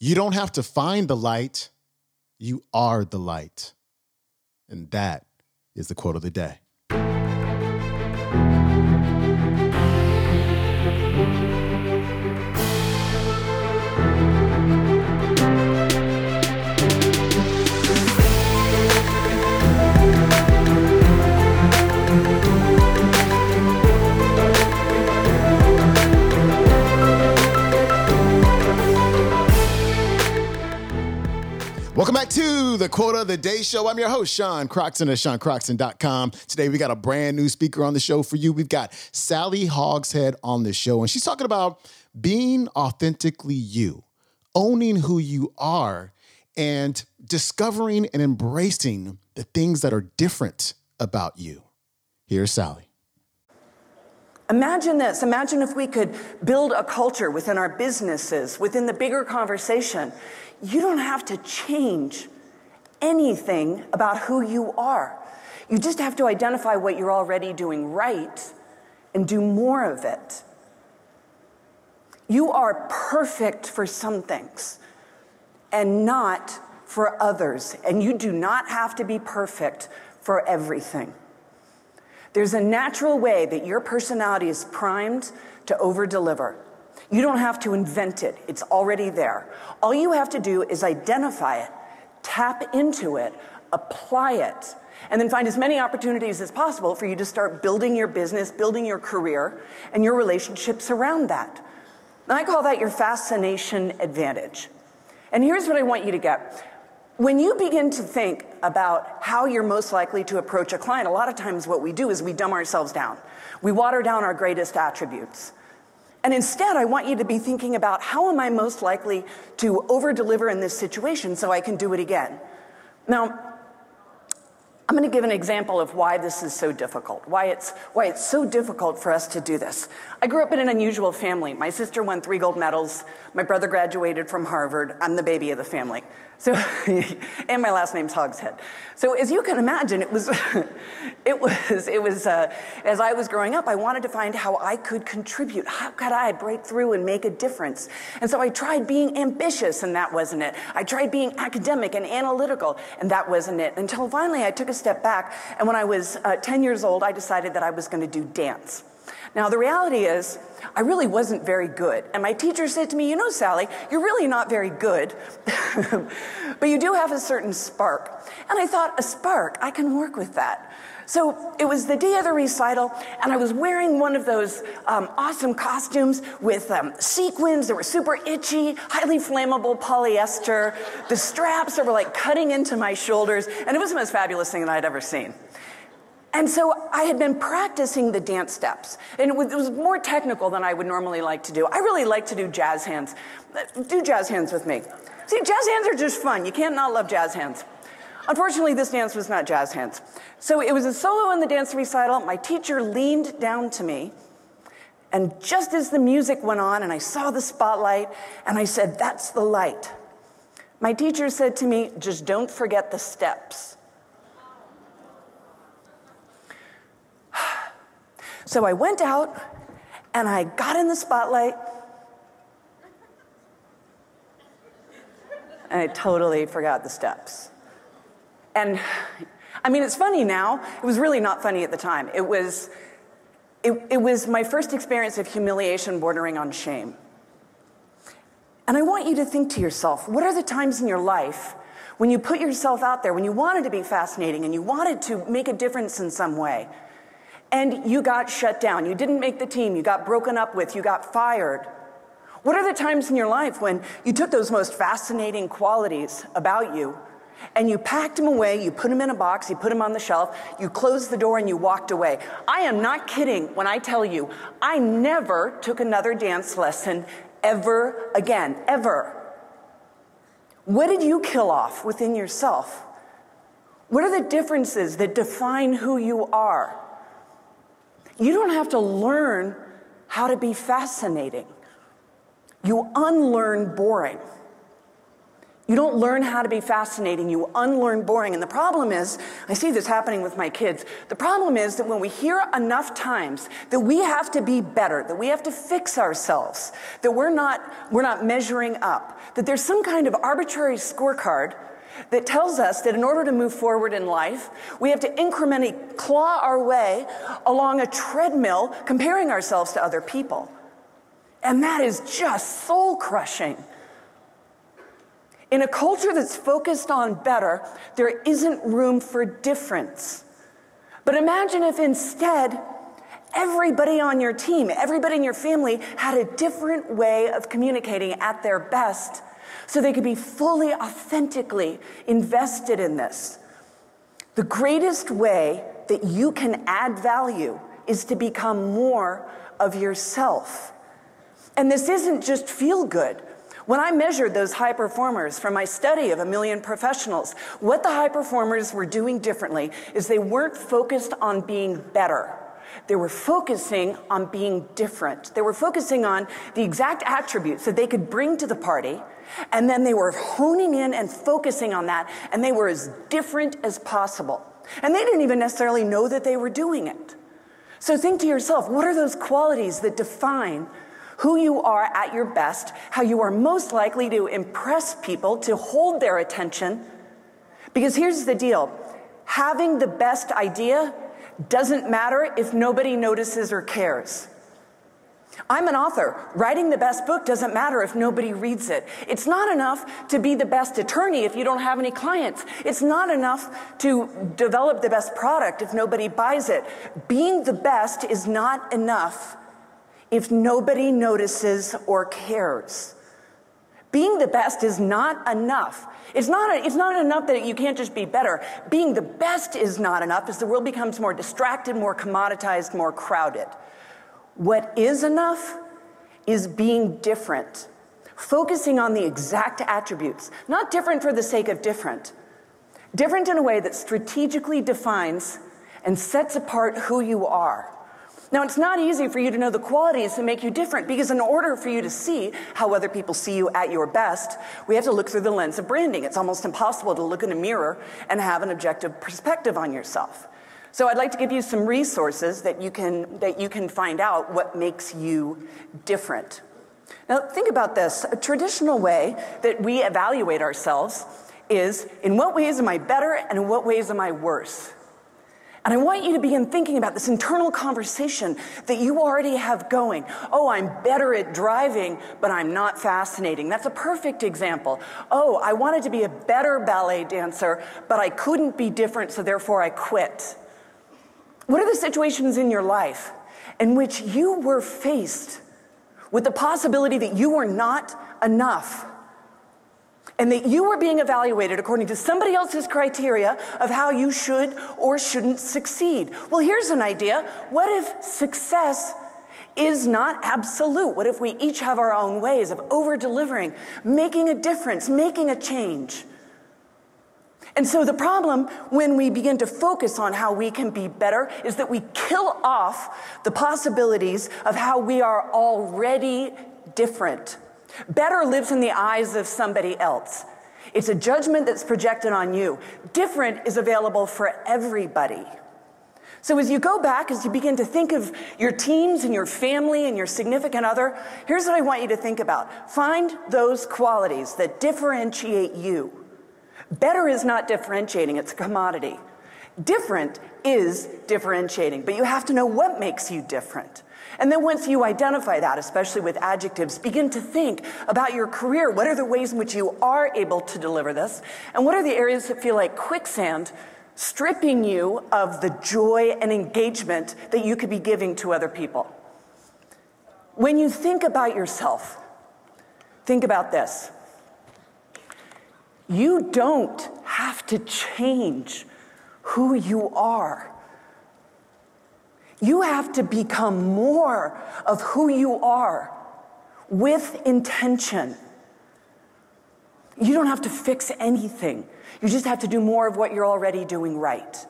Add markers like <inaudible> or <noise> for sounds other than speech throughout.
You don't have to find the light, you are the light. And that is the quote of the day. The Quote of the Day Show. I'm your host, Sean Croxton of SeanCroxton.com. Today, we got a brand new speaker on the show for you. We've got Sally Hogshead on the show, and she's talking about being authentically you, owning who you are, and discovering and embracing the things that are different about you. Here's Sally. Imagine this. Imagine if we could build a culture within our businesses, within the bigger conversation. You don't have to change anything about who you are. You just have to identify what you're already doing right and do more of it. You are perfect for some things and not for others. And you do not have to be perfect for everything. There's a natural way that your personality is primed to over deliver. You don't have to invent it, it's already there. All you have to do is identify it, tap into it, apply it, and then find as many opportunities as possible for you to start building your business, building your career, and your relationships around that. And I call that your fascination advantage. And here's what I want you to get when you begin to think about how you're most likely to approach a client, a lot of times what we do is we dumb ourselves down. We water down our greatest attributes. And instead, I want you to be thinking about how am I most likely to over deliver in this situation so I can do it again? Now, I'm going to give an example of why this is so difficult, why it's, why it's so difficult for us to do this. I grew up in an unusual family. My sister won three gold medals. My brother graduated from Harvard. I'm the baby of the family. So, <laughs> and my last name's Hogshead. So, as you can imagine, it was, <laughs> it was, it was. Uh, as I was growing up, I wanted to find how I could contribute. How could I break through and make a difference? And so, I tried being ambitious, and that wasn't it. I tried being academic and analytical, and that wasn't it. Until finally, I took a step back, and when I was uh, 10 years old, I decided that I was going to do dance. Now, the reality is, I really wasn't very good. And my teacher said to me, You know, Sally, you're really not very good, <laughs> but you do have a certain spark. And I thought, A spark, I can work with that. So it was the day of the recital, and I was wearing one of those um, awesome costumes with um, sequins that were super itchy, highly flammable polyester. The straps that were like cutting into my shoulders, and it was the most fabulous thing that I'd ever seen. And so I had been practicing the dance steps, and it was, more technical than I would normally like to do. I really like to do jazz hands. Do jazz hands with me. See, jazz hands are just fun. You can't not love jazz hands. Unfortunately, this dance was not jazz hands. So it was a solo in the dance recital. My teacher leaned down to me, and just as the music went on and I saw the spotlight, and I said, That's the light. My teacher said to me, Just don't forget the steps. So I went out and I got in the spotlight. And I totally forgot the steps. And I mean, it's funny now. It was really not funny at the time. It was, it, it was my first experience of humiliation bordering on shame. And I want you to think to yourself what are the times in your life when you put yourself out there, when you wanted to be fascinating and you wanted to make a difference in some way? And you got shut down. You didn't make the team. You got broken up with. You got fired. What are the times in your life when you took those most fascinating qualities about you and you packed them away, you put them in a box, you put them on the shelf, you closed the door and you walked away? I am not kidding when I tell you, I never took another dance lesson ever again, ever. What did you kill off within yourself? What are the differences that define who you are? You don't have to learn how to be fascinating. You unlearn boring. You don't learn how to be fascinating, you unlearn boring. And the problem is, I see this happening with my kids. The problem is that when we hear enough times that we have to be better, that we have to fix ourselves, that we're not, we're not measuring up, that there's some kind of arbitrary scorecard that tells us that in order to move forward in life, we have to incrementally claw our way along a treadmill comparing ourselves to other people. And that is just soul crushing. In a culture that's focused on better, there isn't room for difference. But imagine if instead, everybody on your team, everybody in your family had a different way of communicating at their best so they could be fully, authentically invested in this. The greatest way that you can add value is to become more of yourself. And this isn't just feel good. When I measured those high performers from my study of a million professionals, what the high performers were doing differently is they weren't focused on being better. They were focusing on being different. They were focusing on the exact attributes that they could bring to the party, and then they were honing in and focusing on that, and they were as different as possible. And they didn't even necessarily know that they were doing it. So think to yourself what are those qualities that define who you are at your best, how you are most likely to impress people, to hold their attention. Because here's the deal having the best idea doesn't matter if nobody notices or cares. I'm an author. Writing the best book doesn't matter if nobody reads it. It's not enough to be the best attorney if you don't have any clients. It's not enough to develop the best product if nobody buys it. Being the best is not enough if nobody notices or cares. Being the best is not enough. It's not, it's not enough that you can't just be better. Being the best is not enough as the world becomes more distracted, more commoditized, more crowded. What is enough is being different, focusing on the exact attributes, not different for the sake of different, different in a way that strategically defines and sets apart who you are. Now, it's not easy for you to know the qualities that make you different because, in order for you to see how other people see you at your best, we have to look through the lens of branding. It's almost impossible to look in a mirror and have an objective perspective on yourself. So, I'd like to give you some resources that you can, that you can find out what makes you different. Now, think about this. A traditional way that we evaluate ourselves is in what ways am I better and in what ways am I worse? And I want you to begin thinking about this internal conversation that you already have going. Oh, I'm better at driving, but I'm not fascinating. That's a perfect example. Oh, I wanted to be a better ballet dancer, but I couldn't be different, so therefore I quit. What are the situations in your life in which you were faced with the possibility that you were not enough? And that you are being evaluated according to somebody else's criteria of how you should or shouldn't succeed. Well, here's an idea. What if success is not absolute? What if we each have our own ways of over delivering, making a difference, making a change? And so the problem when we begin to focus on how we can be better is that we kill off the possibilities of how we are already different. Better lives in the eyes of somebody else. It's a judgment that's projected on you. Different is available for everybody. So, as you go back, as you begin to think of your teams and your family and your significant other, here's what I want you to think about. Find those qualities that differentiate you. Better is not differentiating, it's a commodity. Different is differentiating, but you have to know what makes you different. And then once you identify that, especially with adjectives, begin to think about your career. What are the ways in which you are able to deliver this? And what are the areas that feel like quicksand, stripping you of the joy and engagement that you could be giving to other people? When you think about yourself, think about this. You don't have to change who you are. You have to become more of who you are with intention. You don't have to fix anything. You just have to do more of what you're already doing right.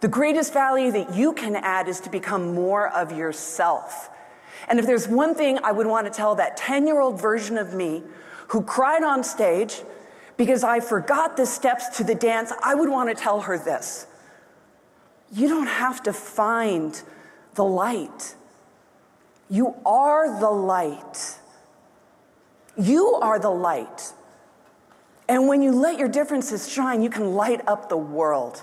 The greatest value that you can add is to become more of yourself. And if there's one thing I would want to tell that 10 year old version of me who cried on stage because I forgot the steps to the dance, I would want to tell her this. You don't have to find the light. You are the light. You are the light. And when you let your differences shine, you can light up the world.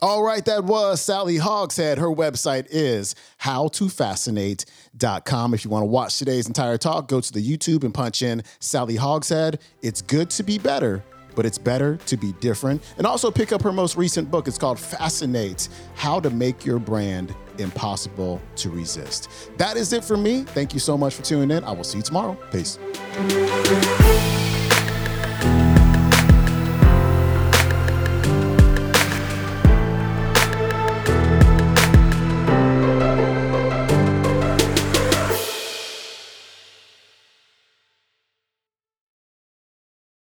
All right, that was Sally Hogshead. Her website is howtofascinate.com. If you want to watch today's entire talk, go to the YouTube and punch in Sally Hogshead. It's good to be better, but it's better to be different. And also pick up her most recent book. It's called Fascinate How to Make Your Brand Impossible to Resist. That is it for me. Thank you so much for tuning in. I will see you tomorrow. Peace.